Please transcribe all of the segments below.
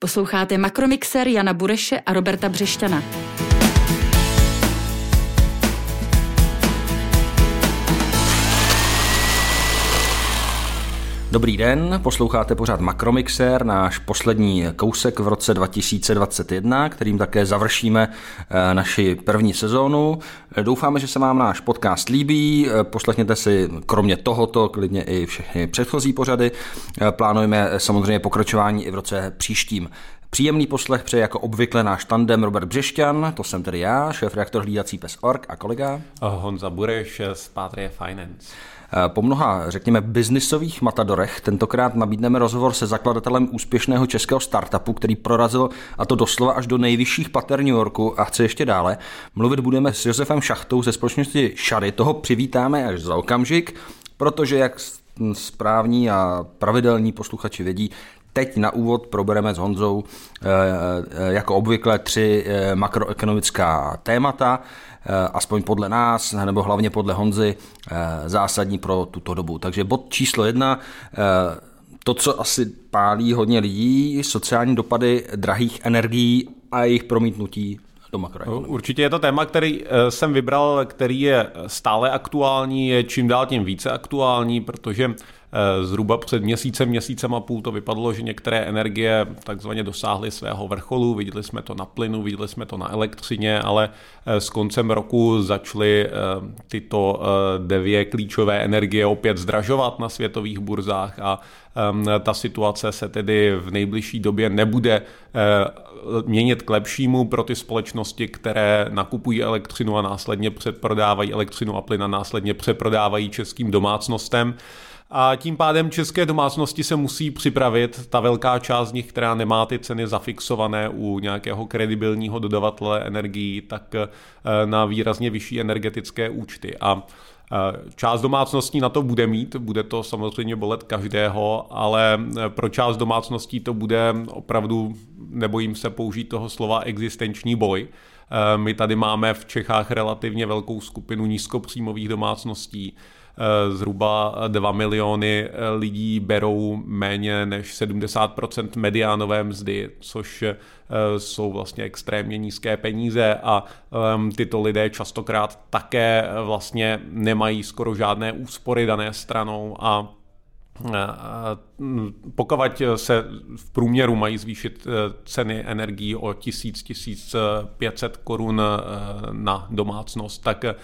Posloucháte Makromixer Jana Bureše a Roberta Břešťana. Dobrý den, posloucháte pořád Makromixer, náš poslední kousek v roce 2021, kterým také završíme eh, naši první sezónu. Doufáme, že se vám náš podcast líbí, eh, poslechněte si kromě tohoto klidně i všechny předchozí pořady. Eh, plánujeme samozřejmě pokračování i v roce příštím. Příjemný poslech přeje jako obvykle náš tandem Robert Břešťan, to jsem tedy já, šéf reaktor hlídací pes Org a kolega. Honza Bureš z Patria Finance. Eh, po mnoha, řekněme, biznisových matadorech tentokrát nabídneme rozhovor se zakladatelem úspěšného českého startupu, který prorazil a to doslova až do nejvyšších pater New Yorku a chce ještě dále. Mluvit budeme s Josefem Šachtou ze společnosti Šary, toho přivítáme až za okamžik, protože jak správní a pravidelní posluchači vědí, teď na úvod probereme s Honzou eh, eh, jako obvykle tři makroekonomická témata. Eh, aspoň podle nás, nebo hlavně podle Honzy, eh, zásadní pro tuto dobu. Takže bod číslo jedna, eh, to, co asi pálí hodně lidí, sociální dopady drahých energií a jejich promítnutí do makroekonomiky. Určitě je to téma, který jsem vybral, který je stále aktuální, je čím dál tím více aktuální, protože zhruba před měsícem, měsícem a půl to vypadalo, že některé energie takzvaně dosáhly svého vrcholu. Viděli jsme to na plynu, viděli jsme to na elektřině, ale eh, s koncem roku začaly eh, tyto dvě klíčové energie opět zdražovat na světových burzách a ehm, ta situace se tedy v nejbližší době nebude měnit k lepšímu pro ty společnosti, které nakupují elektřinu a následně přeprodávají elektřinu a plyn a následně přeprodávají českým domácnostem. A tím pádem české domácnosti se musí připravit, ta velká část z nich, která nemá ty ceny zafixované u nějakého kredibilního dodavatele energií, tak eh, na výrazně vyšší energetické účty. A eh, Část domácností na to bude mít, bude to samozřejmě bolet každého, ale eh, pro část domácností to bude opravdu, nebojím se použít toho slova, existenční boj. My tady máme v Čechách relativně velkou skupinu nízkopříjmových domácností, zhruba 2 miliony eh, lidí berou méně než 70% mediánové mzdy, což eh, jsou vlastně extrémně nízké peníze a ehm, tyto lidé častokrát také vlastně nemají skoro žádné úspory dané stranou a pokud se v průměru mají zvýšit eh, ceny energií o 1000-1500 korun eh, na domácnost, tak eh,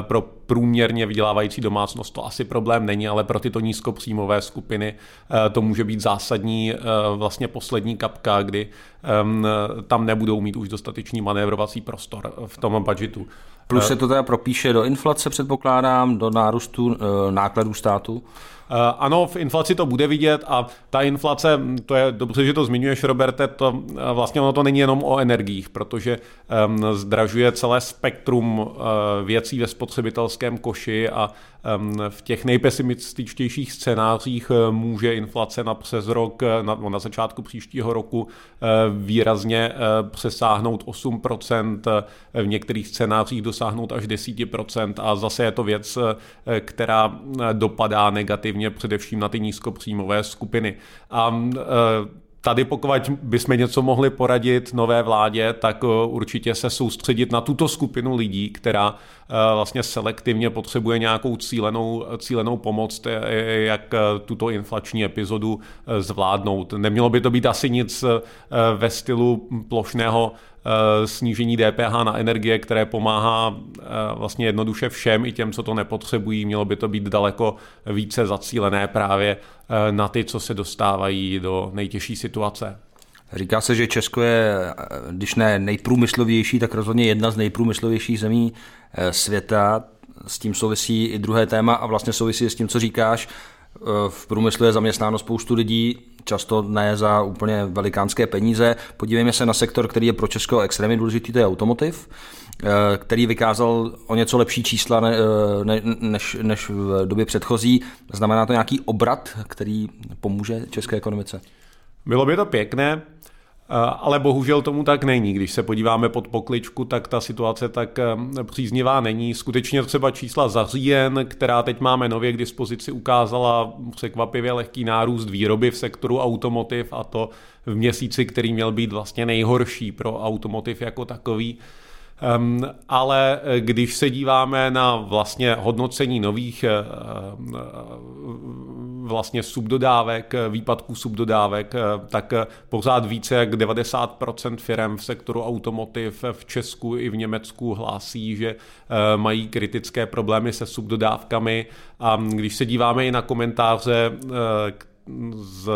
pro průměrně vydělávající domácnost to asi problém není, ale pro tyto nízkopříjmové skupiny to může být zásadní vlastně poslední kapka, kdy ehm, tam nebudou mít už dostatečný manévrovací prostor v tom budžetu. Plus se to teda propíše do inflace, předpokládám, do nárůstu nákladů státu? Eh, ano, v inflaci to bude vidět a ta inflace, to je dobře, že to zmiňuješ, Roberte, to eh, vlastně ono to není jenom o energiích, protože zdražuje celé spektrum uh, věcí ve spotřebitelském koši a v těch nejpesimističtějších scénářích eh, může inflace na přes rok, eh, na, na začátku příštího roku eh, výrazně přesáhnout 8%, v některých scénářích dosáhnout až 10% a zase je to věc, která dopadá negativně především na ty nízkopříjmové skupiny. A tady pokud bychom něco mohli poradit nové vládě, tak eh, určitě se soustředit na tuto skupinu lidí, která eh, vlastně selektivně potřebuje nějakou cílenou, cílenou pomoc, jak eh, tuto inflační epizodu zvládnout. Nemělo by to být asi nic ve stylu plošného snížení DPH na energie, které pomáhá vlastně jednoduše všem, i těm, co to nepotřebují. Mělo by to být daleko více zacílené právě Eh, na ty, co se dostávají do nejtěžší situace. Říká se, že Česko je, eh, když ne nejprůmyslovější, tak rozhodně jedna z nejprůmyslovějších zemí eh, světa. S tím souvisí i druhé téma a vlastně souvisí s tím, co říkáš. V průmyslu je zaměstnáno spoustu lidí, často ne za úplně velikánské peníze. Podívejme se na sektor, který je pro Česko extrémně důležitý, to je automotiv. Eh, který vykázal o něco lepší čísla ne, eh, ne, než, než v době předchozí. Znamená to nějaký obrat, který pomůže české ekonomice? Bylo by to pěkné. Ale bohužel tomu tak není. Když se podíváme pod pokličku, tak ta situace tak příznivá není. Skutečně třeba čísla za říjen, která teď máme nově k dispozici, ukázala překvapivě lehký nárůst výroby v sektoru automotiv a to v měsíci, který měl být vlastně nejhorší pro automotiv jako takový. Um, ale eh, když se díváme na vlastně hodnocení nových uh, vlastně subdodávek, výpadků subdodávek, tak pořád více jak 90% firm v sektoru automotiv v Česku i v Německu hlásí, že mají kritické problémy se subdodávkami. A když se díváme i na komentáře, z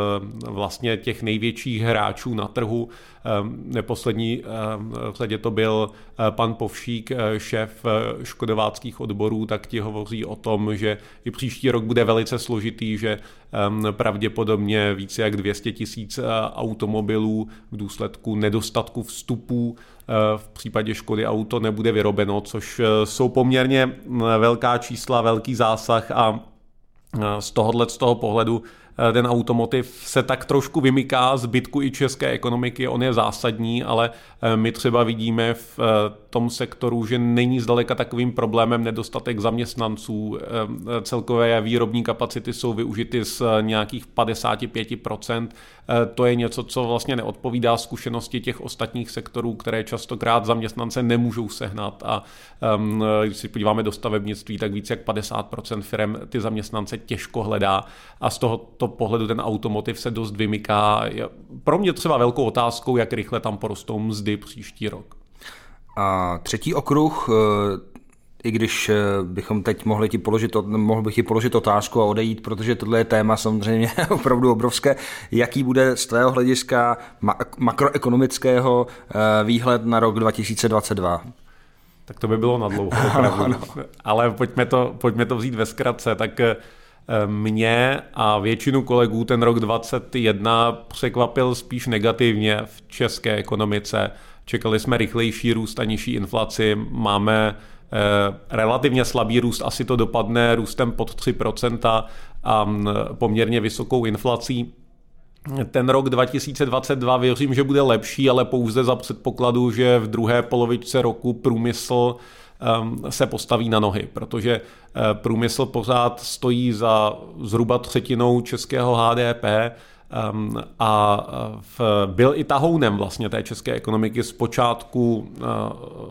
vlastně těch největších hráčů na trhu. Ehm, neposlední ehm, v řadě to byl eh, pan Povšík, eh, šéf eh, škodováckých odborů, tak ti hovoří o tom, že i příští rok bude velice složitý, že ehm, pravděpodobně více jak 200 tisíc automobilů v důsledku nedostatku vstupů v případě Škody auto nebude vyrobeno, což jsou poměrně velká čísla, velký zásah a z tohohle z toho pohledu ten automotiv se tak trošku vymyká zbytku i české ekonomiky, on je zásadní, ale eh, my třeba vidíme v eh, tom sektoru, že není zdaleka takovým problémem nedostatek zaměstnanců. Celkové výrobní kapacity jsou využity z nějakých 55%. To je něco, co vlastně neodpovídá zkušenosti těch ostatních sektorů, které častokrát zaměstnance nemůžou sehnat. A ehm, když si podíváme do stavebnictví, tak více jak 50% firm ty zaměstnance těžko hledá a z tohoto pohledu ten automotiv se dost vymyká. Pro mě třeba velkou otázkou, jak rychle tam porostou mzdy příští rok. A třetí okruh, eh, i když eh, bychom teď mohli ti položit, mohl bych ti položit otázku a odejít, protože tohle je téma samozřejmě opravdu obrovské. Jaký bude z tvého hlediska makroekonomického eh, výhled na rok 2022? Tak to by bylo na dlouho, ano, ano. ale pojďme to, pojďme to vzít ve zkratce. Tak mě a většinu kolegů ten rok 2021 překvapil spíš negativně v české ekonomice. Čekali jsme rychlejší růst a nižší inflaci. Máme eh, relativně slabý růst, asi to dopadne růstem pod 3% a poměrně vysokou inflací. Ten rok 2022 věřím, že bude lepší, ale pouze za předpokladu, že v druhé polovičce roku průmysl Ehm, se postaví na nohy, protože eh, průmysl pořád stojí za zhruba třetinou českého HDP a eh, v, byl i tahounem vlastně té české ekonomiky z počátku eh,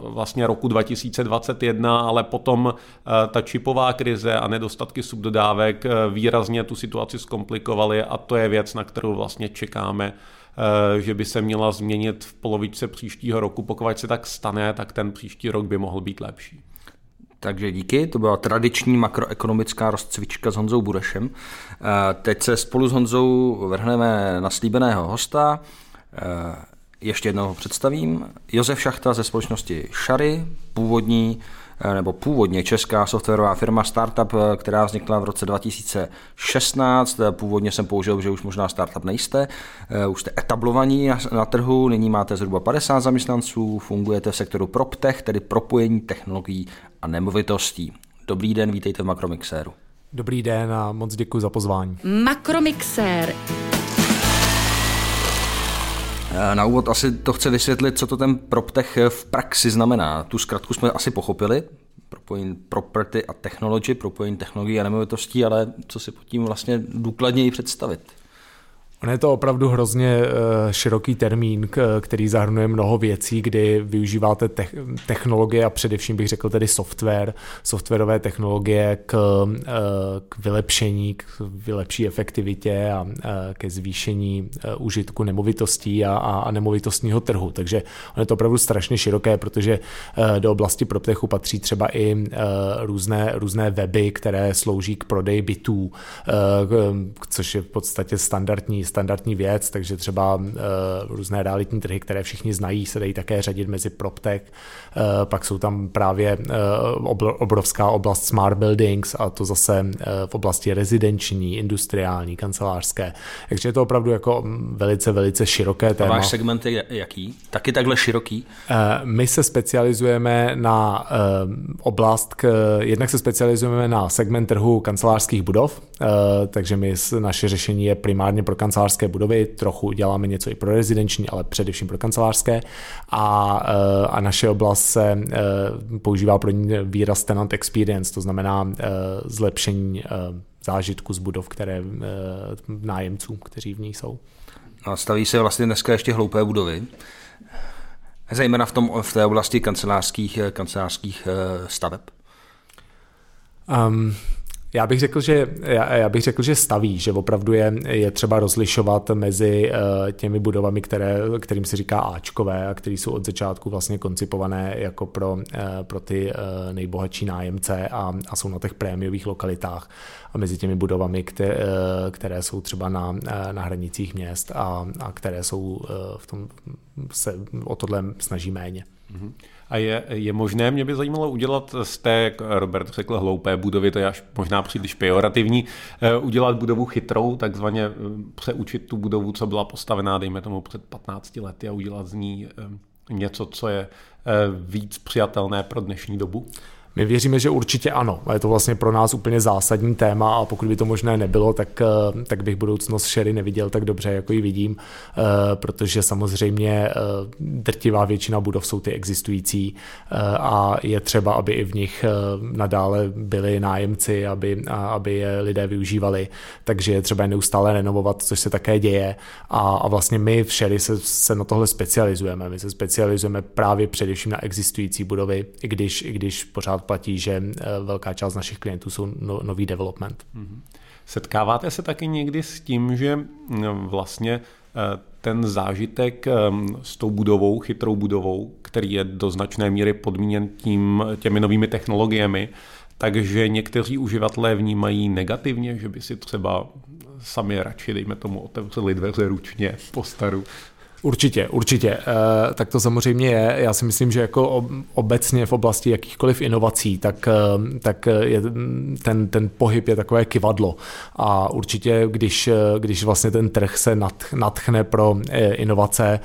vlastně roku 2021, ale potom ta čipová krize a nedostatky subdodávek výrazně tu situaci zkomplikovaly a to je věc, na kterou vlastně čekáme Eh, že by se měla změnit v polovičce příštího roku. Pokud se tak stane, tak ten příští rok by mohl být lepší. Takže díky, to byla tradiční makroekonomická rozcvička s Honzou Burešem. Eh, teď se spolu s Honzou vrhneme na slíbeného hosta. Eh, ještě jednou představím. Josef Šachta ze společnosti Šary, původní nebo původně česká softwarová firma startup, eh, která vznikla v roce 2016. Eh, původně jsem použil, že už možná startup nejste, už jste etablovaní na trhu, nyní máte zhruba 50 zaměstnanců, fungujete v sektoru PropTech, tedy propojení technologií a nemovitostí. Dobrý den, vítejte v Makromixéru. Dobrý den a moc děkuji za pozvání. Makromixér. Eh, na úvod asi to chce vysvětlit, co to ten PropTech v praxi znamená. Tu zkratku jsme asi pochopili, propojení property a technology, propojení technologií a nemovitostí, ale co si pod tím vlastně důkladněji představit? On je to opravdu hrozně eh, široký termín, který zahrnuje mnoho věcí, kdy využíváte technologie a především bych řekl tedy software, softwarové technologie k, eh, k vylepšení, k vylepší efektivitě a eh, ke zvýšení užitku nemovitostí a, a nemovitostního trhu. Takže on je to opravdu strašně široké, protože do oblasti PropTechu patří třeba i různé, různé weby, které slouží k prodeji bytů, což je v podstatě standardní standardní věc, takže třeba uh, různé realitní trhy, které všichni znají, se dají také řadit mezi PropTech. Uh, pak jsou tam právě uh, obrovská oblast smart buildings a to zase uh, v oblasti rezidenční, industriální, kancelářské. Takže je to opravdu jako mm, velice, velice široké téma. A váš segment je jaký? Taky takhle široký? Uh, my se specializujeme na uh, oblast, k, jednak se specializujeme na segment trhu kancelářských budov, uh, takže my naše řešení je primárně pro kancelářské kancelářské budovy, trochu děláme něco i pro rezidenční, ale především pro kancelářské a, a naše oblast se používá pro ní výraz tenant experience, to znamená zlepšení zážitku z budov, které nájemcům, kteří v ní jsou. A staví se vlastně dneska ještě hloupé budovy, zejména v, tom, v té oblasti kancelářských, kancelářských staveb. Um, já bych řekl, že, já, já bych řekl, že staví, že opravdu je, je třeba rozlišovat mezi uh, těmi budovami, které, kterým se říká Ačkové a které jsou od začátku vlastně koncipované jako pro, uh, pro ty uh, nejbohatší nájemce a, a jsou na těch prémiových lokalitách a mezi těmi budovami, které, které jsou třeba na, na hranicích měst a, a které jsou v tom se o tohle snaží méně. Mm-hmm. A je, je možné, mě by zajímalo udělat z té, jak Robert řekl, hloupé budovy, to je až možná příliš pejorativní, eh, udělat budovu chytrou, takzvaně eh, přeučit tu budovu, co byla postavená, dejme tomu před 15 lety a udělat z ní eh, něco, co je víc přijatelné pro dnešní dobu? My věříme, že určitě ano. Je to vlastně pro nás úplně zásadní téma a pokud by to možné nebylo, tak, eh, tak bych budoucnost Sherry neviděl tak dobře, jako ji vidím, eh, protože samozřejmě eh, drtivá většina budov jsou ty existující a je třeba, aby i v nich nadále byli nájemci, aby, aby je lidé využívali, takže je třeba neustále renovovat, což se také děje a, a vlastně my v Sherry se, se na tohle specializujeme. My se specializujeme právě především na existující budovy, i když, i když pořád pořád platí, že eh, velká část našich klientů jsou no, nový development. Mhm. Setkáváte se taky někdy s tím, že mm, vlastně eh, ten zážitek ehm, s tou budovou, chytrou budovou, který je do značné míry podmíněn tím, těmi novými technologiemi, takže někteří uživatelé vnímají negativně, že by si třeba sami radši, dejme tomu, otevřeli dveře ručně po staru. Určitě, určitě. E, tak to samozřejmě je. Já si myslím, že jako obecně v oblasti jakýchkoliv inovací, tak, e, tak je, ten, ten pohyb je takové kivadlo. A určitě, když, když vlastně ten trh se natchne pro inovace,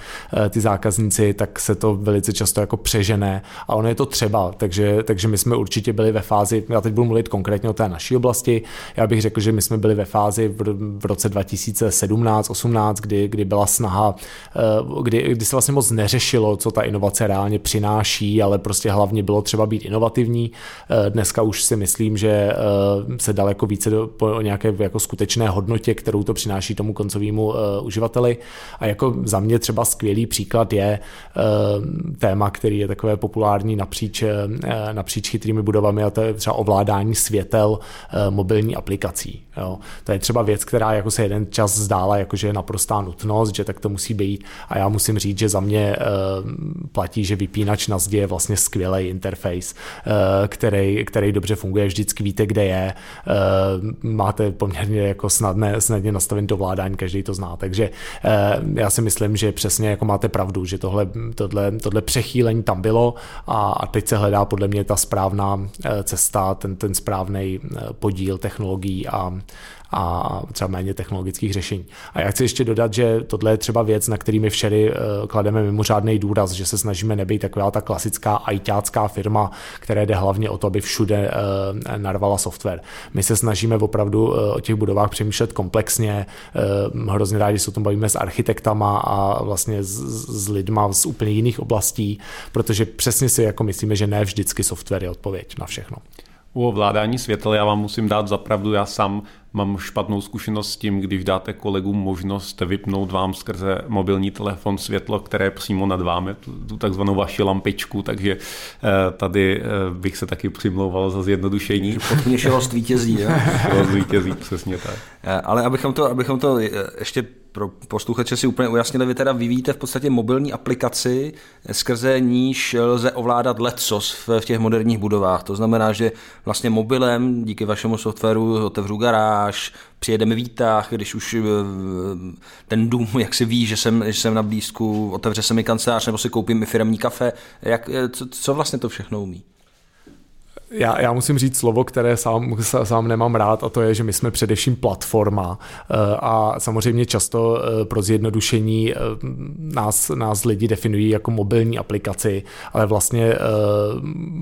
ty zákazníci, tak se to velice často jako přežené. A ono je to třeba, takže, takže my jsme určitě byli ve fázi, já teď budu mluvit konkrétně o té naší oblasti, já bych řekl, že my jsme byli ve fázi v, v roce 2017-18, kdy, kdy byla snaha Eh, kdy, kdy se vlastně moc neřešilo, co ta inovace reálně přináší, ale prostě hlavně bylo třeba být inovativní. Eh, dneska už si myslím, že eh, se daleko více do, po nějaké jako skutečné hodnotě, kterou to přináší tomu koncovému uživateli. A jako za mě třeba skvělý příklad je téma, který je takové populární napříč, napříč chytrými budovami a to je třeba ovládání světel mobilní aplikací. Jo. To je třeba věc, která jako se jeden čas zdála, jakože je naprostá nutnost, že tak to musí být. A já musím říct, že za mě uh, platí, že vypínač na zdi je vlastně skvělý interface, uh, který, který dobře funguje, vždycky víte, kde je. Uh, máte poměrně jako snadné, snadně nastavený ovládání, každý to zná. Takže já si myslím, že přesně jako máte pravdu, že tohle, tohle, tohle přechýlení tam bylo a, a teď se hledá podle mě ta správná cesta, ten, ten správný podíl technologií a, a třeba méně technologických řešení. A já chci ještě dodat, že tohle je třeba věc, na který my eh, klademe mimořádný důraz, že se snažíme nebýt taková ta klasická ITácká firma, která jde hlavně o to, aby všude eh, narvala software. My se snažíme opravdu eh, o těch budovách přemýšlet komplexně, hrozně rádi se o tom bavíme s architektama a vlastně s, s lidma z úplně jiných oblastí, protože přesně si jako myslíme, že ne vždycky software je odpověď na všechno. U ovládání světel já vám musím dát zapravdu, já sám mám špatnou zkušenost s tím, když dáte kolegům možnost vypnout vám skrze mobilní telefon světlo, které je přímo nad vámi, tu, tu takzvanou vaši lampičku, takže eh, tady eh, bych se taky přimlouval za zjednodušení. Podměšelost vítězí, jo? vítězí, přesně tak. Eh, ale abychom to, abychom to ještě pro posluchače si úplně ujasnili, vy teda vyvíjíte v podstatě mobilní aplikaci, skrze níž lze ovládat lecos v těch moderních budovách. To znamená, že vlastně mobilem díky vašemu softwaru otevřu garáž, přijede mi výtah, když už eh, ten dům, jak si ví, že jsem, že jsem na blízku, otevře se mi kancelář nebo si koupím i firmní kafe. Jak, eh, co, co vlastně to všechno umí? Já, já musím říct slovo, které sám, sám nemám rád a to je, že my jsme především platforma eh, a samozřejmě často eh, pro zjednodušení eh, nás, nás lidi definují jako mobilní aplikaci, ale vlastně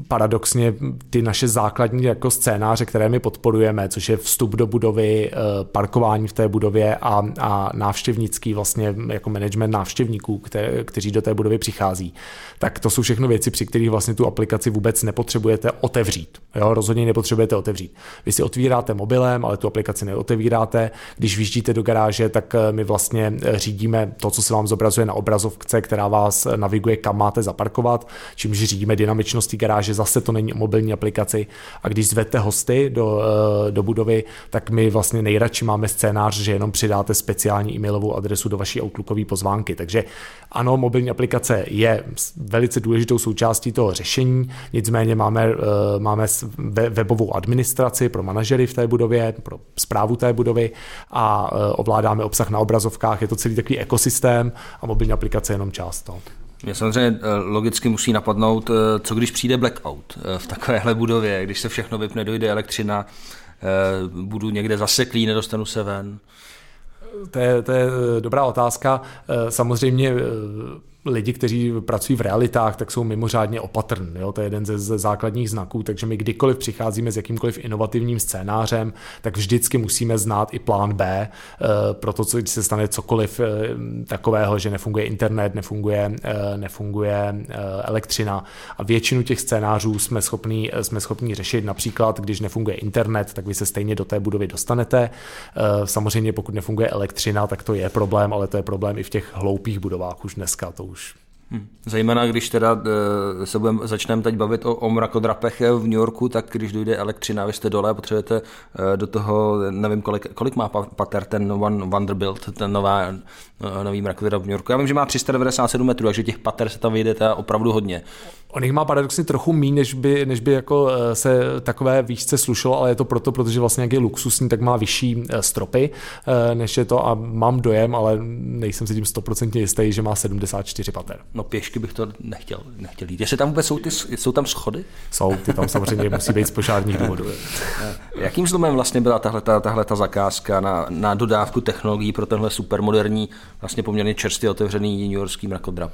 paradoxně ty naše základní jako scénáře, které my podporujeme, což je vstup do budovy, parkování v té budově a, a návštěvnický vlastně jako management návštěvníků, které, kteří do té budovy přichází, tak to jsou všechno věci, při kterých vlastně tu aplikaci vůbec nepotřebujete otevřít otevřít. Jo, rozhodně nepotřebujete otevřít. Vy si otvíráte mobilem, ale tu aplikaci neotevíráte. Když vyjíždíte do garáže, tak eh, my vlastně eh, řídíme to, co se vám zobrazuje na obrazovce, která vás eh, naviguje, kam máte zaparkovat, čímž řídíme dynamičnost té garáže, zase to není mobilní aplikaci. A když zvete hosty do, do budovy, tak my vlastně nejradši máme scénář, že jenom přidáte speciální e-mailovou adresu do vaší Outlookové pozvánky. Takže ano, mobilní aplikace je velice důležitou součástí toho řešení, nicméně máme, máme webovou administraci pro manažery v té budově, pro zprávu té budovy a e, ovládáme obsah na obrazovkách. Je to celý takový ekosystém a mobilní aplikace je jenom část toho. Mě samozřejmě e, logicky musí napadnout, e, co když přijde blackout v takovéhle budově, když se všechno vypne, dojde elektřina, budu někde zaseklý, nedostanu se ven. To je, to je dobrá otázka. Samozřejmě lidi, kteří pracují v realitách, tak jsou mimořádně opatrní. To je jeden ze, ze základních znaků, takže my kdykoliv přicházíme s jakýmkoliv inovativním scénářem, tak vždycky musíme znát i plán B eh, pro to, co se stane cokoliv eh, takového, že nefunguje internet, nefunguje, eh, nefunguje elektřina. A většinu těch scénářů jsme schopní, jsme schopní řešit. Například, když nefunguje internet, tak vy se stejně do té budovy dostanete. Samozřejmě, pokud nefunguje elektřina, tak to je problém, ale to je problém i v těch hloupých budovách už dneska. To už Hmm. Zajímavé, když teda eh, se budeme, začneme teď bavit o, o mrakodrapech v New Yorku, tak když dojde elektřina, vy jste dole a potřebujete eh, do toho, nevím, kolik, kolik má pater ten One Vanderbilt, ten nová, eh, nový mrakodrap v New Yorku. Já vím, že má 397 metrů, takže těch pater se tam vyjde opravdu hodně. On jich má paradoxně trochu méně, než by, než by jako se takové výšce slušelo, ale je to proto, protože vlastně jak je luxusní, tak má vyšší stropy, než je to a mám dojem, ale nejsem si tím stoprocentně jistý, že má 74 pater. No pěšky bych to nechtěl, nechtěl jít. Jestli tam vůbec jsou, ty, jsou tam schody? Jsou, ty tam samozřejmě musí být z požárních důvodů. Jakým zlomem vlastně byla tahle, tahle ta zakázka na, na dodávku technologií pro tenhle supermoderní, vlastně poměrně čerstvě otevřený New Yorkský mrakodrap?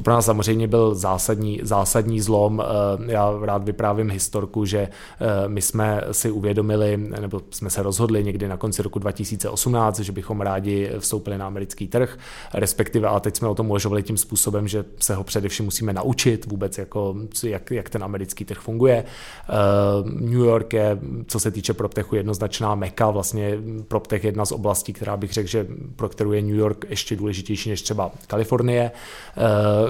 To pro nás samozřejmě byl zásadní, zásadní zlom. Eh, já rád vyprávím historku, že eh, my jsme si uvědomili, nebo jsme se rozhodli někdy na konci roku 2018, že bychom rádi vstoupili na americký trh, respektive, a teď jsme o tom uvažovali tím způsobem, že se ho především musíme naučit vůbec, jako, jak, jak ten americký trh funguje. Eh, New York je, co se týče PropTechu, jednoznačná meka, vlastně PropTech je jedna z oblastí, která bych řekl, že pro kterou je New York ještě důležitější než třeba Kalifornie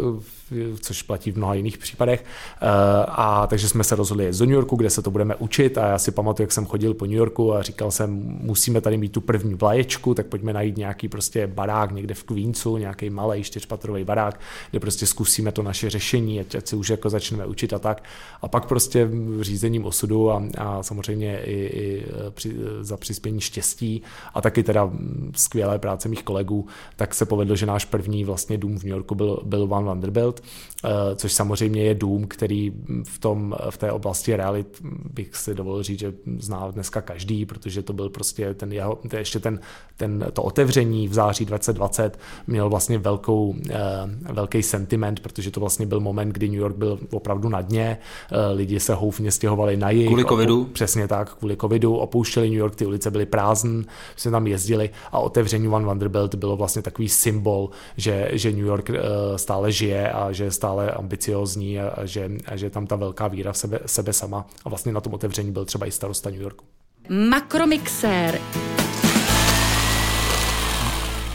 of což platí v mnoha jiných případech. Eh, a takže jsme se rozhodli do New Yorku, kde se to budeme učit a já si pamatuju, jak jsem chodil po New Yorku a říkal jsem, musíme tady mít tu první vlaječku, tak pojďme najít nějaký prostě barák někde v Queensu, nějaký malý čtyřpatrový barák, kde prostě zkusíme to naše řešení, ať, ať se už jako začneme učit a tak. A pak prostě řízením osudu a, a samozřejmě i, i při, za přispění štěstí a taky teda skvělé práce mých kolegů, tak se povedlo, že náš první vlastně dům v New Yorku byl, byl Van Vanderbilt, eh, což samozřejmě je dům, který v, tom, v té oblasti realit bych si dovolil říct, že zná dneska každý, protože to byl prostě ten jeho, to ještě ten, ten, to otevření v září 2020 měl vlastně velkou, eh, velký sentiment, protože to vlastně byl moment, kdy New York byl opravdu na dně, eh, lidi se houfně stěhovali na jich. Kvůli covidu? Přesně tak, kvůli covidu, opouštěli New York, ty ulice byly prázdné, jsme tam jezdili a otevření One Vanderbilt bylo vlastně takový symbol, že, že New York stále žije a že je stále ambiciozní a, že, a že je tam ta velká víra v sebe, sebe sama. A vlastně na tom otevření byl třeba i starosta New Yorku. Makromixér.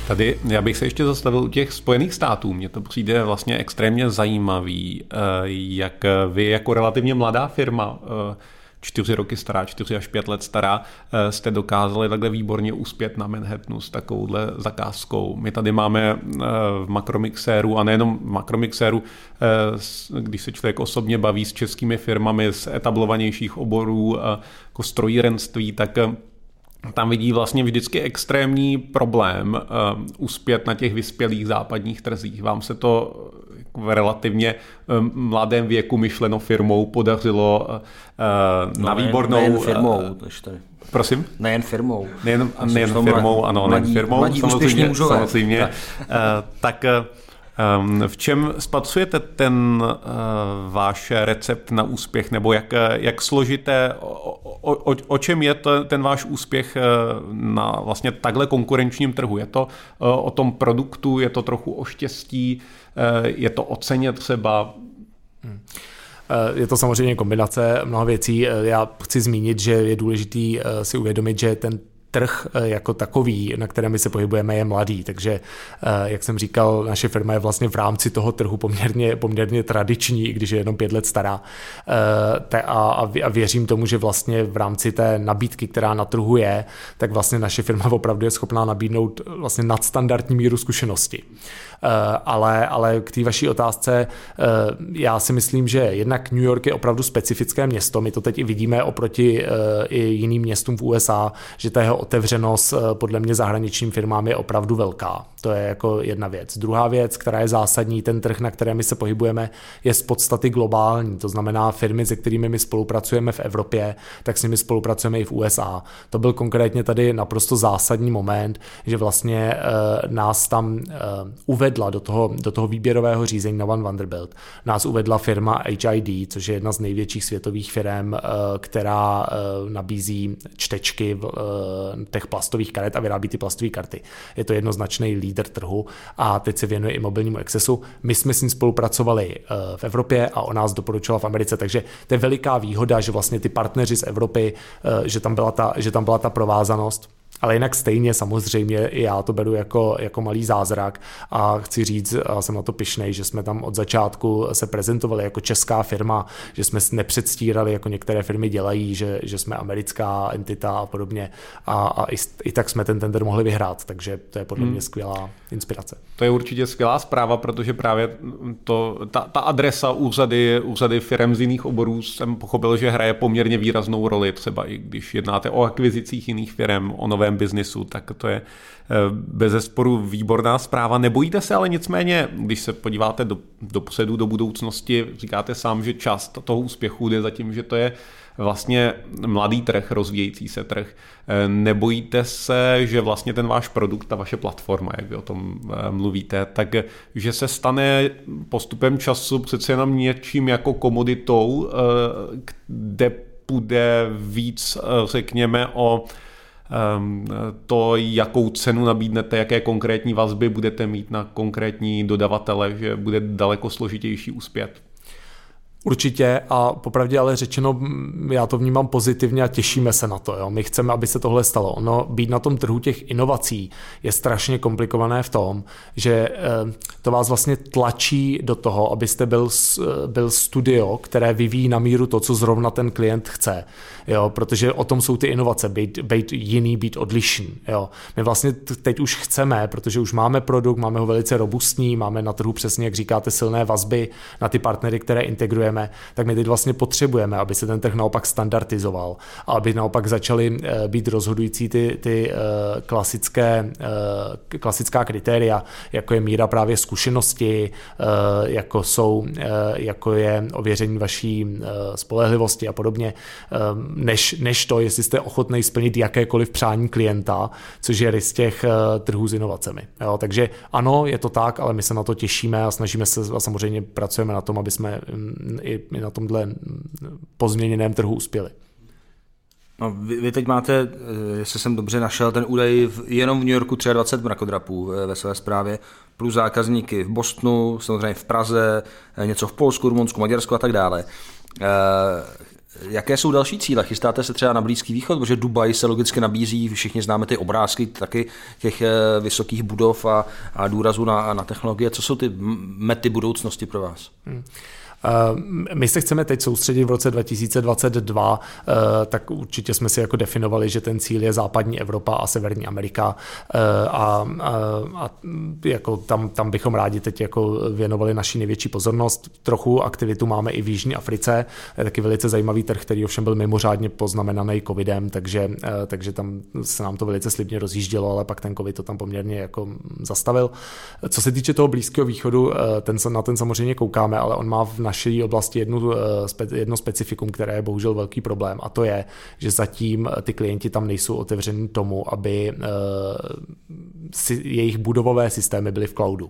Tady já bych se ještě zastavil u těch Spojených států. Mně to přijde vlastně extrémně zajímavý, eh, jak vy jako relativně mladá firma eh, čtyři roky stará, čtyři až pět let stará, eh, jste dokázali takhle výborně uspět na Manhattanu s takovouhle zakázkou. My tady máme eh, v Makromixéru a nejenom v Makromixéru, eh, když se člověk osobně baví s českými firmami z etablovanějších oborů, jako strojírenství, tak tam vidí vlastně vždycky extrémní problém uh, uspět na těch vyspělých západních trzích. Vám se to v relativně mladém věku myšleno firmou podařilo no, na výbornou... Nejen firmou, tady. Prosím? Nejen firmou. Nejen, nejen firmou, ano, nejen firmou, mladí samozřejmě. samozřejmě. Tak, tak v čem spatřujete ten uh, váš recept na úspěch, nebo jak, jak složité, o, o, o čem je to, ten váš úspěch eh, na vlastně takhle konkurenčním trhu? Je to o tom produktu, je to trochu o štěstí, je to o ceně třeba? Hmm. Je to samozřejmě kombinace mnoha věcí. Já chci zmínit, že je důležitý si uvědomit, že ten trh eh, jako takový, na kterém my se pohybujeme, je mladý. Takže, eh, jak jsem říkal, naše firma je vlastně v rámci toho trhu poměrně, poměrně tradiční, i když je jenom pět let stará. Eh, a, a věřím tomu, že vlastně v rámci té nabídky, která na trhu je, tak vlastně naše firma opravdu je schopná nabídnout vlastně nadstandardní míru zkušenosti. Ale, ale k té vaší otázce, já si myslím, že jednak New York je opravdu specifické město. My to teď i vidíme oproti i jiným městům v USA, že ta jeho otevřenost eh, podle mě zahraničním firmám je opravdu velká. To je jako jedna věc. Druhá věc, která je zásadní, ten trh, na kterém my se pohybujeme, je z podstaty globální. To znamená firmy, se kterými my spolupracujeme v Evropě, tak s nimi spolupracujeme i v USA. To byl konkrétně tady naprosto zásadní moment, že vlastně uh, nás tam uh, uvedla do toho, do toho výběrového řízení na One Vanderbilt. Nás uvedla firma HID, což je jedna z největších světových firm, uh, která uh, nabízí čtečky uh, těch plastových karet a vyrábí ty plastové karty. Je to jednoznačný lídr trhu a teď se věnuje i mobilnímu Accessu. My jsme s ním spolupracovali eh, v Evropě a on nás doporučoval v Americe, takže to je veliká výhoda, že vlastně ty partneři z Evropy, eh, že tam byla ta, že tam byla ta provázanost. Ale jinak stejně samozřejmě i já to beru jako, jako malý zázrak a chci říct, a jsem na to pišnej, že jsme tam od začátku se prezentovali jako česká firma, že jsme nepředstírali, jako některé firmy dělají, že, že jsme americká entita a podobně a, a i, i tak jsme ten tender mohli vyhrát, takže to je podle hmm. mě skvělá inspirace. To je určitě skvělá zpráva, protože právě to, ta, ta adresa úřady, úřady firm z jiných oborů jsem pochopil, že hraje poměrně výraznou roli, třeba i když jednáte o akvizicích jiných firm, o nové novém biznisu, tak to je eh, bez zesporu výborná zpráva. Nebojíte se ale nicméně, když se podíváte do, posedu, do budoucnosti, říkáte sám, že část toho úspěchu jde za tím, že to je vlastně mladý trh, rozvíjející se trh. Eh, nebojíte se, že vlastně ten váš produkt, ta vaše platforma, jak vy o tom eh, mluvíte, tak že se stane postupem času přece jenom něčím jako komoditou, kde půjde víc, řekněme, o to, jakou cenu nabídnete, jaké konkrétní vazby budete mít na konkrétní dodavatele, že bude daleko složitější uspět. Určitě a popravdě ale řečeno, já to vnímám pozitivně a těšíme se na to. Jo. My chceme, aby se tohle stalo. Ono být na tom trhu těch inovací je strašně komplikované v tom, že eh, to vás vlastně tlačí do toho, abyste byl, byl studio, které vyvíjí na míru to, co zrovna ten klient chce. Jo, protože o tom jsou ty inovace, být, být jiný, být odlišný. Jo. My vlastně teď už chceme, protože už máme produkt, máme ho velice robustní, máme na trhu přesně, jak říkáte, silné vazby na ty partnery, které integrujeme potřebujeme, tak my teď vlastně potřebujeme, aby se ten trh naopak standardizoval a aby naopak začaly eh, být rozhodující ty, ty eh, klasické, eh, klasická kritéria, jako je míra právě zkušenosti, jako, jsou, jako je ověření vaší spolehlivosti a podobně, než, než to, jestli jste ochotný splnit jakékoliv přání klienta, což je z těch trhů s inovacemi. Jo, takže ano, je to tak, ale my se na to těšíme a snažíme se a samozřejmě pracujeme na tom, aby jsme mm, i, na tomhle pozměněném trhu uspěli. No, vy, vy teď máte, eh, jestli jsem dobře našel, ten údaj v, jenom v New Yorku 23 mrakodrapů eh, ve své zprávě, plus zákazníky v Bostonu, samozřejmě v Praze, eh, něco v Polsku, Rumunsku, Maďarsku a tak dále. Jaké jsou další cíle? Chystáte se třeba na Blízký východ, protože Dubaj se logicky nabízí, všichni známe ty obrázky taky těch vysokých budov a, a důrazu na, na technologie. Co jsou ty mety budoucnosti pro vás? Hmm. My se chceme teď soustředit v roce 2022, tak určitě jsme si jako definovali, že ten cíl je západní Evropa a severní Amerika a, a, a jako tam, tam bychom rádi teď jako věnovali naši největší pozornost. Trochu aktivitu máme i v Jižní Africe, je taky velice zajímavý trh, který ovšem byl mimořádně poznamenaný covidem, takže, takže tam se nám to velice slibně rozjíždělo, ale pak ten covid to tam poměrně jako zastavil. Co se týče toho Blízkého východu, ten, na ten samozřejmě koukáme, ale on má v naší oblasti jednu, jedno specifikum, které je bohužel velký problém a to je, že zatím ty klienti tam nejsou otevření tomu, aby si jejich budovové systémy byly v cloudu.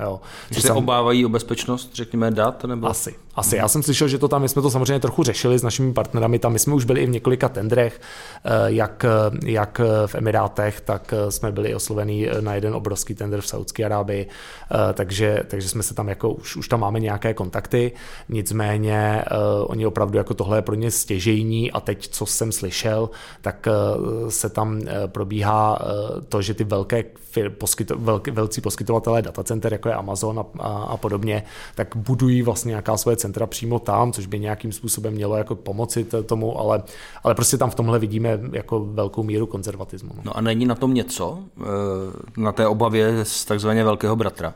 Jo. Že se sam... obávají o bezpečnost, řekněme, dat? Nebo... Asi. Asi. Já jsem slyšel, že to tam, my jsme to samozřejmě trochu řešili s našimi partnerami, tam my jsme už byli i v několika tendrech, eh, jak, jak v Emirátech, tak eh, jsme byli oslovení na jeden obrovský tender v Saudské Arábii, eh, takže, takže jsme se tam jako, už, už tam máme nějaké kontakty, nicméně oni opravdu jako tohle je pro ně stěžejní a teď, co jsem slyšel, tak se tam probíhá to, že ty velké poskyto, velký, velcí poskytovatelé datacenter, jako je Amazon a, a, a podobně, tak budují vlastně nějaká svoje centra přímo tam, což by nějakým způsobem mělo jako pomoci tomu, ale, ale prostě tam v tomhle vidíme jako velkou míru konzervatismu. No, no a není na tom něco, eh, na té obavě z takzvaně velkého bratra,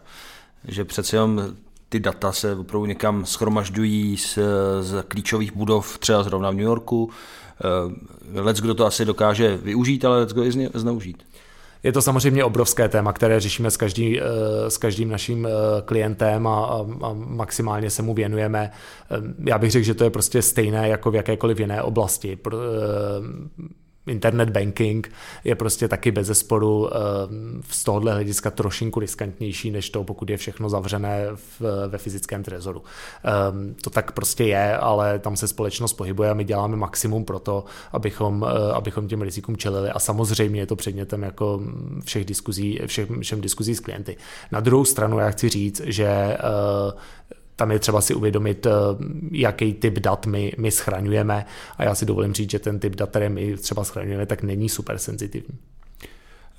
že přece jenom ty data se opravdu někam schromažďují z, z klíčových budov, třeba zrovna v New Yorku. Eh, lec, kdo to asi dokáže využít, ale lec, kdo i zneužít. Je to samozřejmě obrovské téma, které řešíme s, každý, eh, s každým naším eh, klientem a, a, maximálně se mu věnujeme. Eh, já bych řekl, že to je prostě stejné jako v jakékoliv jiné oblasti internet banking je prostě taky bez zesporu eh, z tohohle hlediska trošinku riskantnější, než to, pokud je všechno zavřené v, ve fyzickém trezoru. Ehm, to tak prostě je, ale tam se společnost pohybuje a my děláme maximum pro to, abychom, eh, abychom těm rizikům čelili a samozřejmě je to předmětem jako všech diskuzí, všem, všem diskuzí s klienty. Na druhou stranu já chci říct, že eh, tam je třeba si uvědomit, eh, jaký typ dat my, my schraňujeme a já si dovolím říct, že ten typ dat, který my třeba schraňujeme, tak není super senzitivní.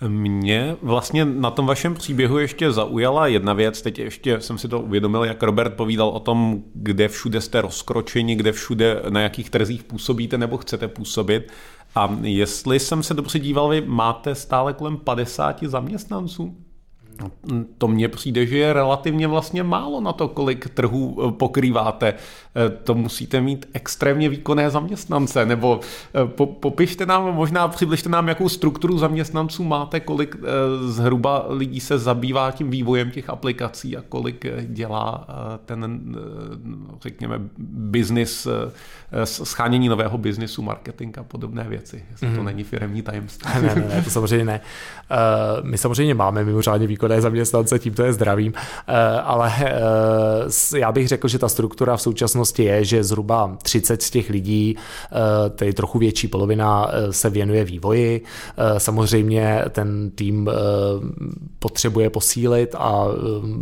Mě vlastně na tom vašem příběhu ještě zaujala jedna věc, teď ještě jsem si to uvědomil, jak Robert povídal o tom, kde všude jste rozkročeni, kde všude, na jakých trzích působíte nebo chcete působit. A jestli jsem se dobře díval, vy máte stále kolem 50 zaměstnanců? To mně přijde, že je relativně vlastně málo na to, kolik trhů eh, pokrýváte. Eh, to musíte mít extrémně výkonné zaměstnance, nebo eh, po, popište nám, možná přibližte nám, jakou strukturu zaměstnanců máte, kolik zhruba lidí se zabývá tím vývojem těch aplikací a kolik dělá ten, řekněme, biznis, schánění nového biznisu, marketing a podobné věci. Jestli mm. to mhm. není firmní tajemství. Ne, ne, ne, to samozřejmě ne. My samozřejmě máme mimořádně výkonné výkonné zaměstnance, tímto je zdravím. Eh, ale eh, já bych řekl, že ta struktura v současnosti je, že zhruba 30 z těch lidí, eh, tedy trochu větší polovina, se věnuje vývoji. Samozřejmě ten tým potřebuje posílit a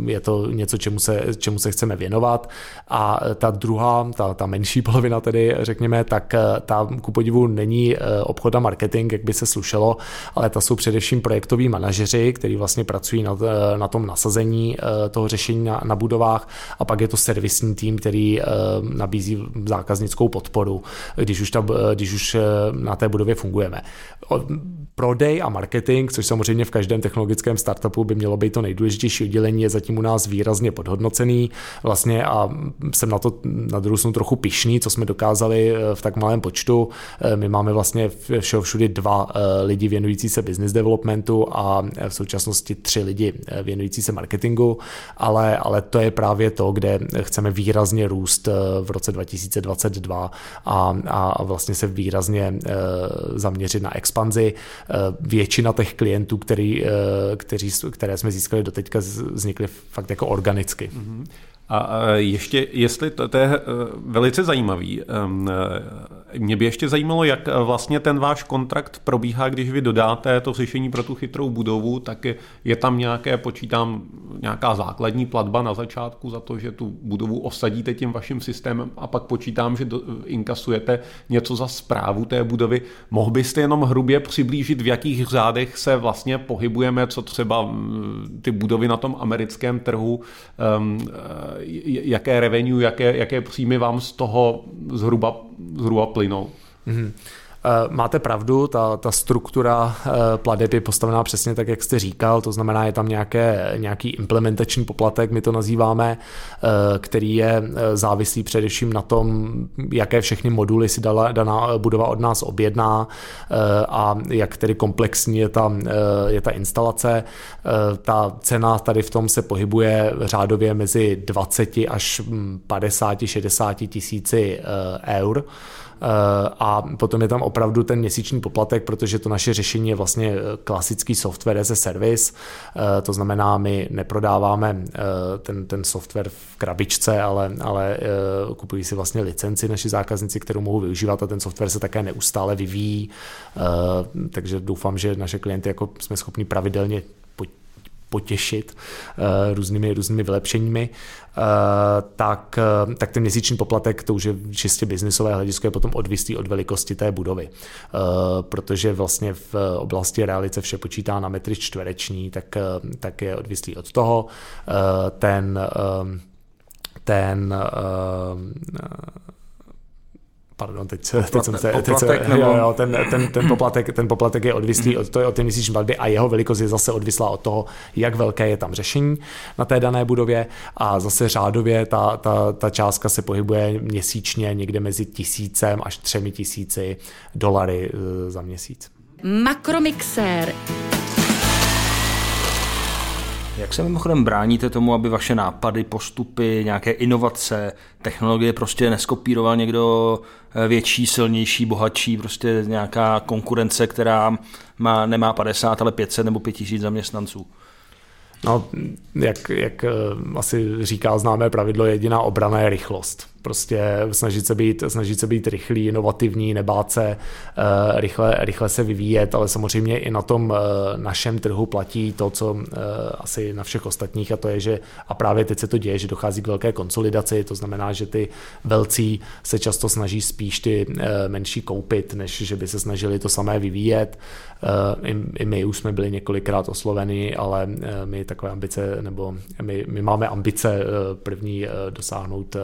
je to něco, čemu se, čemu se chceme věnovat. A ta druhá, ta, ta menší polovina tedy, řekněme, tak ta ku podivu není obchod a marketing, jak by se slušelo, ale ta jsou především projektoví manažeři, kteří vlastně pracují na Eh, na tom nasazení eh, toho řešení na, na budovách a pak je to servisní tým, který eh, nabízí zákaznickou podporu, když už, ta, když už na té budově fungujeme. Prodej a marketing, což samozřejmě v každém technologickém startupu by mělo být to nejdůležitější oddělení, je zatím u nás výrazně podhodnocený vlastně a jsem na to na druhou stranu trochu pišný, co jsme dokázali v tak malém počtu. My máme vlastně všeho všudy dva lidi věnující se business developmentu a v současnosti tři lidi Eh, věnující se marketingu, ale, ale to je právě to, kde chceme výrazně růst eh, v roce 2022 a, a vlastně se výrazně eh, zaměřit na expanzi. Většina těch klientů, který, kteří, které jsme získali do teďka, vznikly fakt jako organicky. Mm-hmm. A ještě, jestli to, to je eh, velice zajímavý, ehm, eh, mě by ještě zajímalo, jak eh, vlastně ten váš kontrakt probíhá, když vy dodáte to řešení pro tu chytrou budovu, tak je tam nějaké, počítám, nějaká základní platba na začátku za to, že tu budovu osadíte tím vaším systémem a pak počítám, že do, inkasujete něco za zprávu té budovy. Mohl byste jenom hrubě přiblížit, v jakých řádech se vlastně pohybujeme, co třeba mm, ty budovy na tom americkém trhu, ehm, jaké revenue, jaké, jaké příjmy vám z toho zhruba, zhruba plynou. Mm-hmm. Eh, máte pravdu, ta, ta struktura eh, pladeb je postavená přesně tak, jak jste říkal, to znamená, je tam nějaké, nějaký implementační poplatek, my to nazýváme, eh, který je závislý především na tom, jaké všechny moduly si dala, daná budova od nás objedná a jak tedy komplexní je ta, je ta instalace. Ta cena tady v tom se pohybuje řádově mezi 20 až 50, hm, 60 tisíci eur. A potom je tam opravdu ten měsíční poplatek, protože to naše řešení je vlastně eh, klasický software as a service, eh, to znamená, my neprodáváme ten, ten software v krabičce, ale, ale kupují si vlastně licenci naši zákazníci, kterou mohou využívat a ten software se také neustále vyvíjí, takže doufám, že naše klienty jako jsme schopni pravidelně potěšit různými, různými vylepšeními, tak, uh, tak ten měsíční poplatek, to už je čistě biznisové hledisko, je potom odvislý od velikosti té budovy. Protože vlastně v oblasti realice vše počítá na metry čtvereční, tak, tak je odvislý od toho. Ten ten pardon, teď, teď jsem se, teď se, nebo... jo, jo, ten, ten, ten, poplatek, ten poplatek je odvislý od, to je od té měsíční platby a jeho velikost je zase odvislá od toho, jak velké je tam řešení na té dané budově a zase řádově ta, ta, ta částka se pohybuje měsíčně někde mezi tisícem až třemi tisíci dolary eh, za měsíc. Makromixér. Jak se mimochodem bráníte tomu, aby vaše nápady, postupy, nějaké inovace, technologie prostě neskopíroval někdo eh, větší, silnější, bohatší, prostě nějaká konkurence, která má, nemá 50, ale 500 nebo 5000 zaměstnanců? No, jak, jak eh, asi říká známé pravidlo, jediná obrana je rychlost. Prostě snažit se být, snažit se být rychlý, inovativní, nebát se, uh, rychle, rychle se vyvíjet, ale samozřejmě i na tom uh, našem trhu platí to, co uh, asi na všech ostatních a to je, že a právě teď se to děje, že dochází k velké konsolidaci, to znamená, že ty velcí se často snaží spíš ty menší koupit, než že by se snažili to samé vyvíjet. I, i my už jsme byli několikrát osloveni, ale my takové ambice, nebo my, my máme ambice první dosáhnout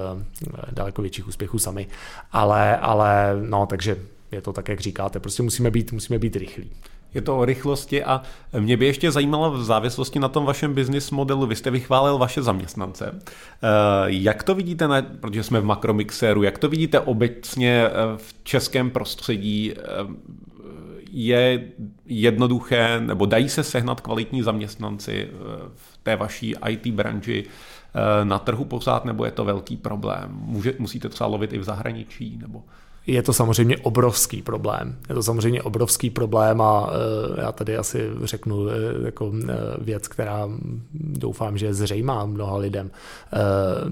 daleko větších úspěchů sami. Ale, ale no, takže je to tak, jak říkáte, prostě musíme být, musíme být rychlí. Je to o rychlosti a mě by ještě zajímalo v závislosti na tom vašem business modelu, vy jste vychválil vaše zaměstnance. Eh, jak to vidíte, na, protože jsme v makromixéru, jak to vidíte obecně eh, v českém prostředí? Eh, je jednoduché, nebo dají se sehnat kvalitní zaměstnanci v té vaší IT branži? Eh, na trhu pořád, nebo je to velký problém? Může, musíte třeba lovit i v zahraničí? Nebo je to samozřejmě obrovský problém. Je to samozřejmě obrovský problém a e, já tady asi řeknu e, jako e, věc, která doufám, že je zřejmá mnoha lidem.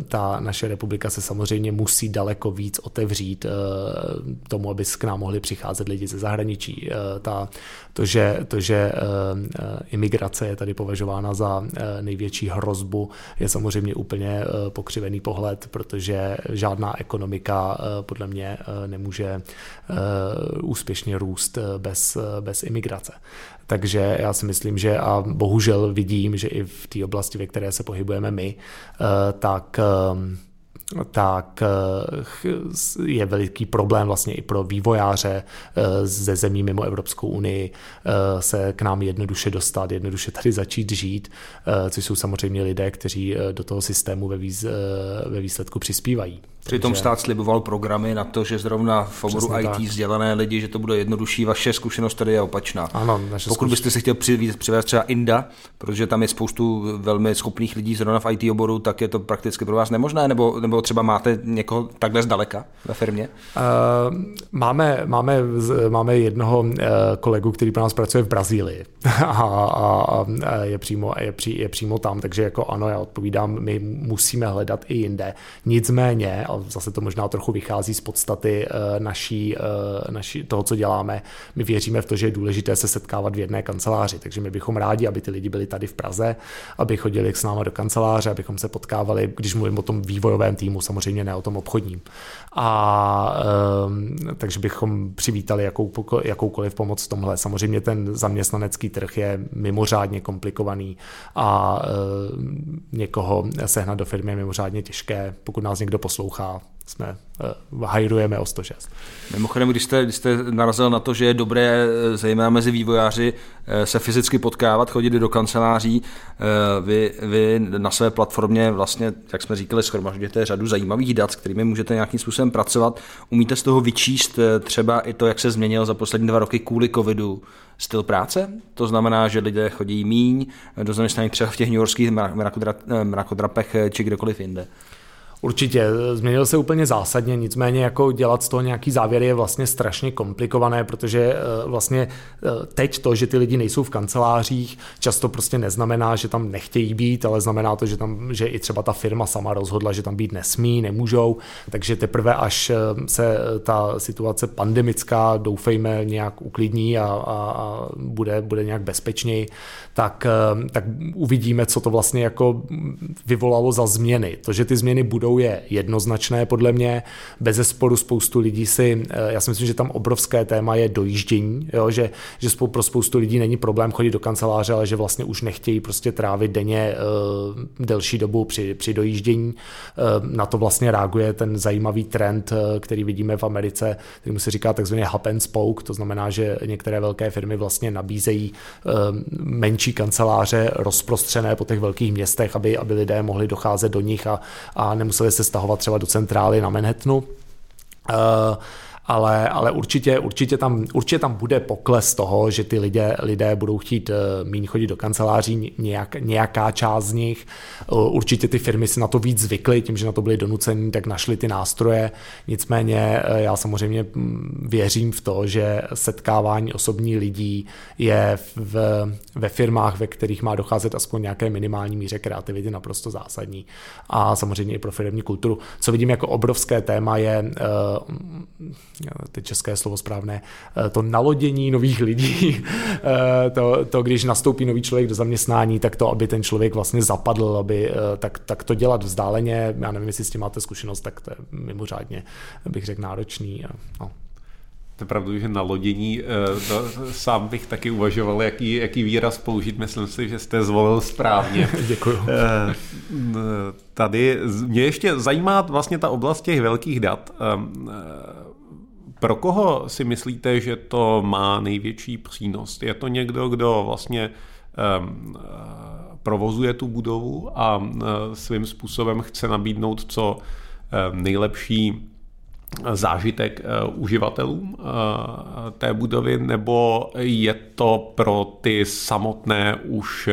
Ta naše republika se samozřejmě musí daleko víc otevřít tomu, aby k nám mohli přicházet lidi ze zahraničí. Ta, to, že, to, že imigrace je tady považována za největší hrozbu, je samozřejmě úplně pokřivený pohled, protože žádná ekonomika podle mě nemůže nemůže eh, úspěšně růst eh, bez, eh, bez imigrace. Takže já si myslím, že a bohužel vidím, že i v té oblasti, ve které se pohybujeme my, tak tak je veliký problém vlastně i pro vývojáře ze zemí mimo Evropskou unii se k nám jednoduše dostat, jednoduše tady začít žít, což jsou samozřejmě lidé, kteří do toho systému ve výsledku přispívají. Přitom stát sliboval programy na to, že zrovna v oboru IT tak. vzdělané lidi, že to bude jednodušší. Vaše zkušenost tady je opačná. Ano, naše Pokud byste si chtěl přivést, přivést třeba Inda, protože tam je spoustu velmi schopných lidí zrovna v IT oboru, tak je to prakticky pro vás nemožné, nebo, nebo třeba máte někoho takhle zdaleka ve firmě? Uh, máme, máme, máme jednoho uh, kolegu, který pro nás pracuje v Brazílii a, a, a je, přímo, je, pří, je přímo tam, takže jako ano, já odpovídám, my musíme hledat i jinde. Nicméně, a zase to možná trochu vychází z podstaty eh, naší, eh, naší, toho, co děláme. My věříme v to, že je důležité se setkávat v jedné kanceláři, takže my bychom rádi, aby ty lidi byli tady v Praze, aby chodili s náma do kanceláře, abychom se potkávali, když mluvím o tom vývojovém týmu, samozřejmě ne o tom obchodním. A takže bychom přivítali jakou, jakoukoliv pomoc v tomhle. Samozřejmě ten zaměstnanecký trh je mimořádně komplikovaný a někoho sehnat do firmy je mimořádně těžké. Pokud nás někdo poslouchá, jsme uh, hajrujeme o 106. Mimochodem, když jste, když jste narazil na to, že je dobré, eh, zejména mezi vývojáři, eh, se fyzicky potkávat, chodit do kanceláří, vy, vy na své platformě vlastně, jak jsme říkali, schromažďujete řadu zajímavých dat, s kterými můžete nějakým způsobem pracovat. Umíte z toho vyčíst třeba i to, jak se změnil za poslední dva roky kvůli covidu styl práce? To znamená, že lidé chodí míň do zaměstnání třeba v těch newyorských mrakodrapech či kdekoliv jinde. Určitě, změnil se úplně zásadně, nicméně jako dělat z toho nějaký závěr je vlastně strašně komplikované, protože eh, vlastně eh, teď to, že ty lidi nejsou v kancelářích, často prostě neznamená, že tam nechtějí být, ale znamená to, že, tam, že i třeba ta firma sama rozhodla, že tam být nesmí, nemůžou, takže teprve až eh, se ta situace pandemická, doufejme, nějak uklidní a, a, a bude, bude nějak bezpečněji, tak, tak uvidíme, co to vlastně jako vyvolalo za změny. To, že ty změny budou je jednoznačné podle mě. Bez zesporu spoustu lidí si, eh, já si myslím, že tam obrovské téma je dojíždění, jo, že, že pro spoustu lidí není problém chodit do kanceláře, ale že vlastně už nechtějí prostě trávit denně uh, delší dobu při, při dojíždění. Uh, na to vlastně reaguje ten zajímavý trend, který vidíme v Americe, který se říká takzvaný hub and spoke, to znamená, že některé velké firmy vlastně nabízejí menší kanceláře rozprostřené po těch velkých městech, aby, aby lidé mohli docházet do nich a, a nemuseli museli se stahovat třeba do centrály na Manhattanu. Uh, ale, ale určitě, určitě, tam, určitě tam bude pokles toho, že ty lidé, lidé budou chtít uh, méně chodit do kanceláří, nějak, nějaká část z nich. Uh, určitě ty firmy si na to víc zvykly, tím, že na to byly donuceni, tak našli ty nástroje. Nicméně uh, já samozřejmě mm, věřím v to, že setkávání osobní lidí je v, ve firmách, ve kterých má docházet aspoň nějaké minimální míře kreativity naprosto zásadní. A samozřejmě i pro firmní kulturu. Co vidím jako obrovské téma je ty české slovo správné, eh, to nalodění nových lidí, eh, to, to, když nastoupí nový člověk do zaměstnání, tak to, aby ten člověk vlastně zapadl, aby, eh, tak, tak to dělat vzdáleně, já nevím, jestli s tím máte zkušenost, tak to je mimořádně, bych řekl, náročný. No. To je pravda, že na lodění, to sám bych taky uvažoval, jaký, jaký výraz použít. Myslím si, že jste zvolil správně. Děkuju. Tady mě ještě zajímá vlastně ta oblast těch velkých dat. Pro koho si myslíte, že to má největší přínos? Je to někdo, kdo vlastně um, provozuje tu budovu a uh, svým způsobem chce nabídnout co nejlepší zážitek uh, uživatelům té budovy, nebo je to pro ty samotné už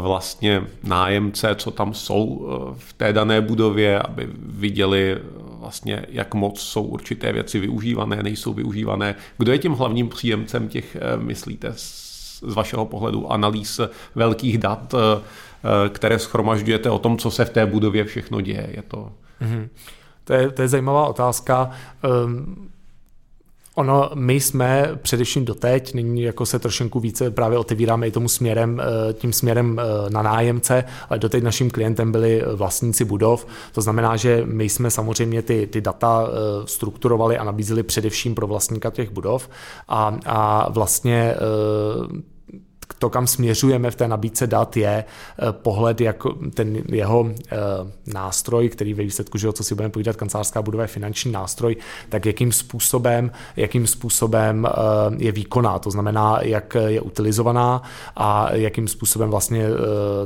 vlastně nájemce, co tam jsou v té dané budově, aby viděli vlastně, jak moc jsou určité věci využívané, nejsou využívané. Kdo je tím hlavním příjemcem těch, eh, myslíte, z vašeho pohledu analýz velkých dat, eh, eh, které schromažďujete o tom, co se v té budově všechno děje? Je to... Mm-hmm. To je, to je zajímavá otázka. Um, Ono, my jsme především doteď, nyní jako se trošinku více právě otevíráme i tomu směrem, eh, tím směrem eh, na nájemce, ale doteď naším klientem byli vlastníci budov. To znamená, že my jsme samozřejmě ty, ty data eh, strukturovali a nabízeli především pro vlastníka těch budov a, a vlastně to, kam směřujeme v té nabídce dat, je eh, pohled, jak ten jeho eh, nástroj, který ve výsledku, že co si budeme povídat, kancelářská budova je finanční nástroj, tak jakým způsobem, jakým způsobem eh, je výkonná, to znamená, jak je utilizovaná a jakým způsobem vlastně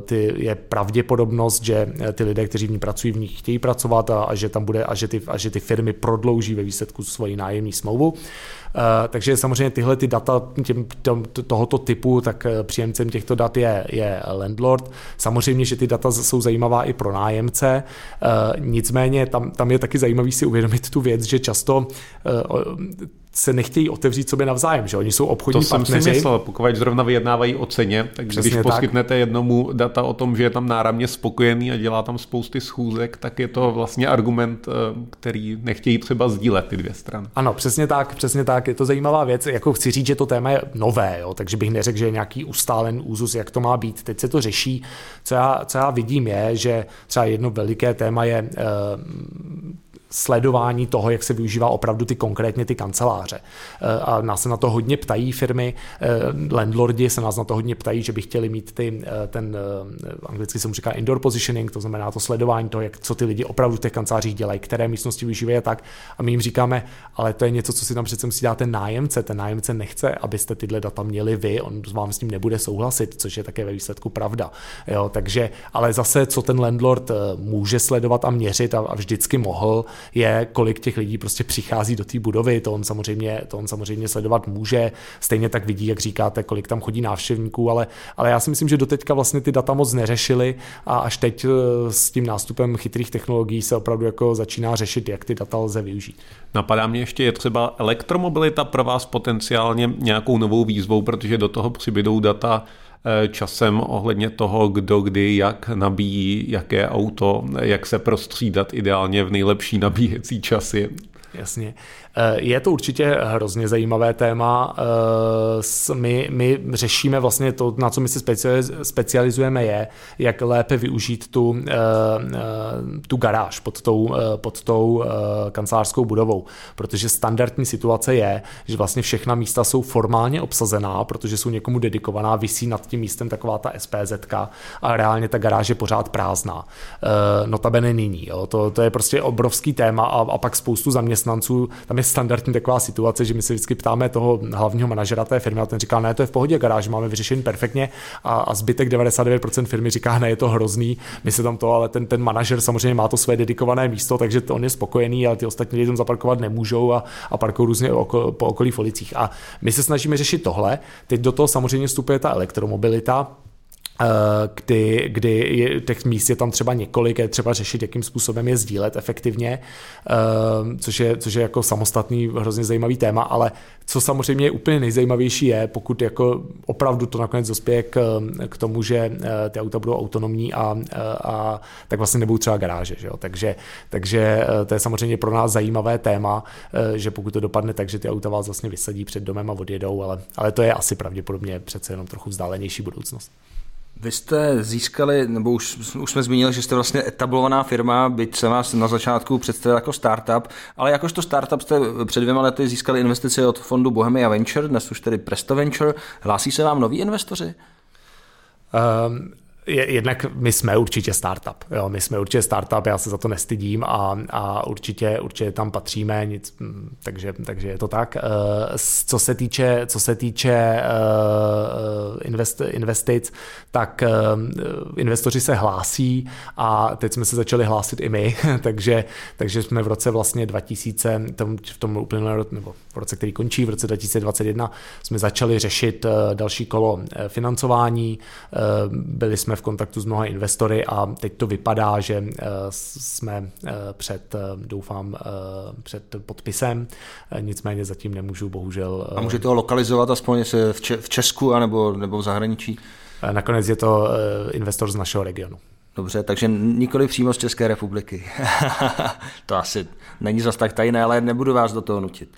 ty, je pravděpodobnost, že ty lidé, kteří v ní pracují, v ní chtějí pracovat a, a že tam bude a že ty, a že ty firmy prodlouží ve výsledku svoji nájemní smlouvu. Eh, takže samozřejmě tyhle ty data těm, těm, tohoto typu, tak příjemcem těchto dat je, je landlord. Samozřejmě, že ty data jsou zajímavá i pro nájemce, eh, nicméně tam, tam je taky zajímavý si uvědomit tu věc, že často se nechtějí otevřít sobě navzájem, že oni jsou obchodní to partneři. To jsem si myslel, pokud zrovna vyjednávají o ceně, tak Přesně když tak. poskytnete jednomu data o tom, že je tam náramně spokojený a dělá tam spousty schůzek, tak je to vlastně argument, eh, který nechtějí třeba sdílet ty dvě strany. Ano, přesně tak, přesně tak. Je to zajímavá věc. Jako chci říct, že to téma je nové, jo, takže bych neřekl, že je nějaký ustálen úzus, jak to má být. Teď se to řeší. Co já, co já vidím je, že třeba jedno veliké téma je uh, sledování toho, jak se využívá opravdu ty konkrétně ty kanceláře. Eh, a nás se na to hodně ptají firmy, eh, landlordi se nás na to hodně ptají, že by chtěli mít ty, eh, ten, anglicky se mu říká indoor positioning, to znamená to sledování toho, jak, co ty lidi opravdu v těch kancelářích dělají, které místnosti využívají a tak. A my jim říkáme, ale to je něco, co si tam přece musí dát ten nájemce. Ten nájemce nechce, abyste tyhle data měli vy, on vám s tím nebude souhlasit, což je také ve výsledku pravda. Jo, takže, ale zase, co ten landlord může sledovat a měřit a, a vždycky mohl, je, kolik těch lidí prostě přichází do té budovy, to on, samozřejmě, to on samozřejmě sledovat může, stejně tak vidí, jak říkáte, kolik tam chodí návštěvníků, ale, ale já si myslím, že doteďka vlastně ty data moc neřešili a až teď eh, s tím nástupem chytrých technologií se opravdu jako začíná řešit, jak ty data lze využít. Napadá mě ještě, je třeba elektromobilita pro vás potenciálně nějakou novou výzvou, protože do toho přibydou data časem ohledně toho, kdo kdy jak nabíjí, jaké auto, jak se prostřídat ideálně v nejlepší nabíjecí časy. Jasně. Eh, je to určitě hrozně zajímavé téma. Eh, my, my řešíme vlastně to, na co my se specializujeme, je, jak lépe využít tu, eh, tu garáž pod tou, pod tou kancelářskou budovou. Protože standardní situace je, že vlastně všechna místa jsou formálně obsazená, protože jsou někomu dedikovaná, visí nad tím místem taková ta SPZ a reálně ta garáž je pořád prázdná. Notabene nyní. Jo. To, to je prostě obrovský téma a, a pak spoustu zaměstnanců, tam je standardní taková situace, že my se vždycky ptáme toho hlavního manažera té firmy a ten říká, ne, to je v pohodě, garáž máme vyřešený perfektně a, a zbytek 99% firmy říká, ne, je to hrozný, my se tam to, ale ten, ten manažer samozřejmě má to své dedikované místo, takže to on je spokojený, ale ty ostatní lidi tam zaparkovat nemůžou a, a parkují různě oko, po okolí v ulicích. A my se snažíme řešit tohle. Teď do toho samozřejmě vstupuje ta elektromobilita, kdy, kdy je, těch míst je tam třeba několik, je třeba řešit, jakým způsobem je sdílet efektivně, eh, což je, což je jako samostatný, hrozně zajímavý téma, ale co samozřejmě je úplně nejzajímavější je, pokud jako opravdu to nakonec dospěje k, k tomu, že eh, ty auta budou autonomní a, a tak vlastně nebudou třeba garáže. Že jo? Takže, takže to je samozřejmě pro nás zajímavé téma, že pokud to dopadne tak, že ty auta vás vlastně vysadí před domem a odjedou, ale, ale to je asi pravděpodobně přece jenom trochu vzdálenější budoucnost. Vy jste získali, nebo už, už jsme zmínili, že jste vlastně etablovaná firma, byť se vás na začátku představil jako startup, ale jakožto startup jste před dvěma lety získali investici od fondu Bohemia Venture, dnes už tedy Presto Venture. Hlásí se vám noví investoři? Um, jednak my jsme určitě startup. Jo, my jsme určitě startup, já se za to nestydím a, a určitě, určitě tam patříme, nic, mm, takže, takže je to tak. Eh, co se týče, co se týče eh, invest, investic, tak eh, investoři se hlásí a teď jsme se začali hlásit i my, takže, takže jsme v roce vlastně 2000, v tom uplynulém nebo v roce, který končí, v roce 2021, jsme začali řešit další kolo financování, byli jsme jsme v kontaktu s mnoha investory a teď to vypadá, že eh, jsme eh, před, eh, doufám, před podpisem, nicméně zatím nemůžu bohužel. A můžete ho lokalizovat aspoň v Česku anebo, nebo v zahraničí? Nakonec je to investor z našeho regionu. Dobře, takže nikoli přímo z České republiky. to asi není zas tak tajné, ale nebudu vás do toho nutit.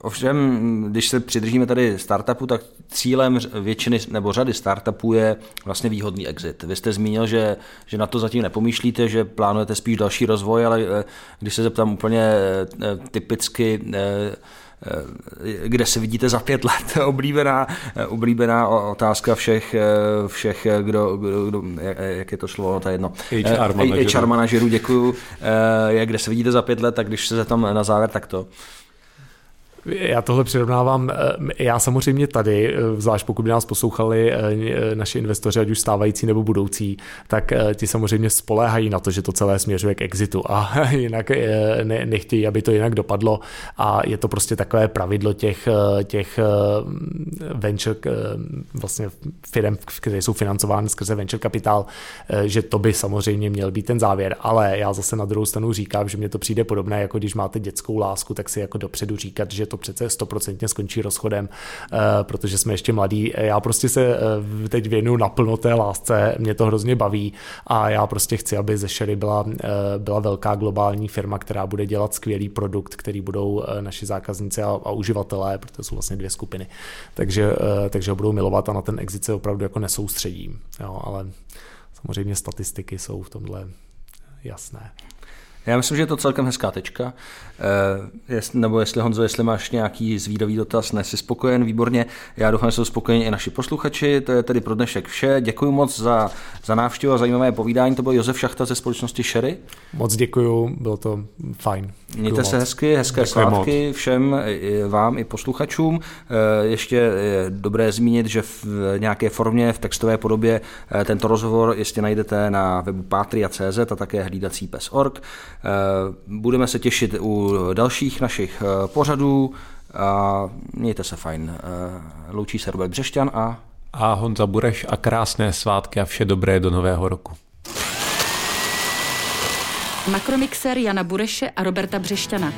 Ovšem, když se přidržíme tady startupu, tak cílem většiny nebo řady startupů je vlastně výhodný exit. Vy jste zmínil, že, že na to zatím nepomýšlíte, že plánujete spíš další rozvoj, ale eh, když se zeptám úplně eh, typicky, eh, kde se vidíte za pět let, oblíbená, oblíbená otázka všech, všech kdo, kdo, kdo jak je to slovo, to je jedno. HR manažerů. HR manažerů, děkuju. Kde se vidíte za pět let, tak když se tam na závěr, tak to. Já tohle přirovnávám, eh, já samozřejmě tady, eh, zvlášť pokud by nás poslouchali eh, naši investoři, ať už stávající nebo budoucí, tak ti samozřejmě spoléhají na to, že to celé směřuje k exitu a jinak ne, nechtějí, aby to jinak dopadlo. A je to prostě takové pravidlo těch, těch venture, vlastně firm, které jsou financovány skrze venture kapitál, že to by samozřejmě měl být ten závěr, ale já zase na druhou stranu říkám, že mně to přijde podobné, jako když máte dětskou lásku, tak si jako dopředu říkat, že to přece stoprocentně skončí rozchodem, eh, protože jsme ještě mladí. Já prostě se eh, teď věnuju naplno té lásce, mě to hrozně baví a já prostě chci, aby ze Sherry byla, eh, byla velká globální firma, která bude dělat skvělý produkt, který budou naši zákazníci a, a uživatelé, protože jsou vlastně dvě skupiny, takže, takže ho budou milovat a na ten exit se opravdu jako nesoustředím. Jo, ale samozřejmě statistiky jsou v tomhle jasné. Já myslím, že je to celkem hezká tečka. Eh, nebo jestli Honzo, jestli máš nějaký zvídavý dotaz, nesi spokojen, výborně. Já doufám, že jsou spokojeni i naši posluchači. To je tedy pro dnešek vše. Děkuji moc za, za návštěvu a zajímavé povídání. To byl Josef Šachta ze společnosti Sherry. Moc děkuji, bylo to fajn. Děkuju Mějte moc. se hezky, hezké děkuji svátky moc. všem vám i posluchačům. Eh, ještě je dobré zmínit, že v nějaké formě, v textové podobě eh, tento rozhovor jistě najdete na webu patria.cz a také hlídací pes.org. Budeme se těšit u dalších našich eh, pořadů a mějte se fajn. Eh, loučí se Robert Břešťan a a Honza Bureš a krásné svátky a vše dobré do nového roku. Makromixer Jana Bureše a Roberta Břešťana.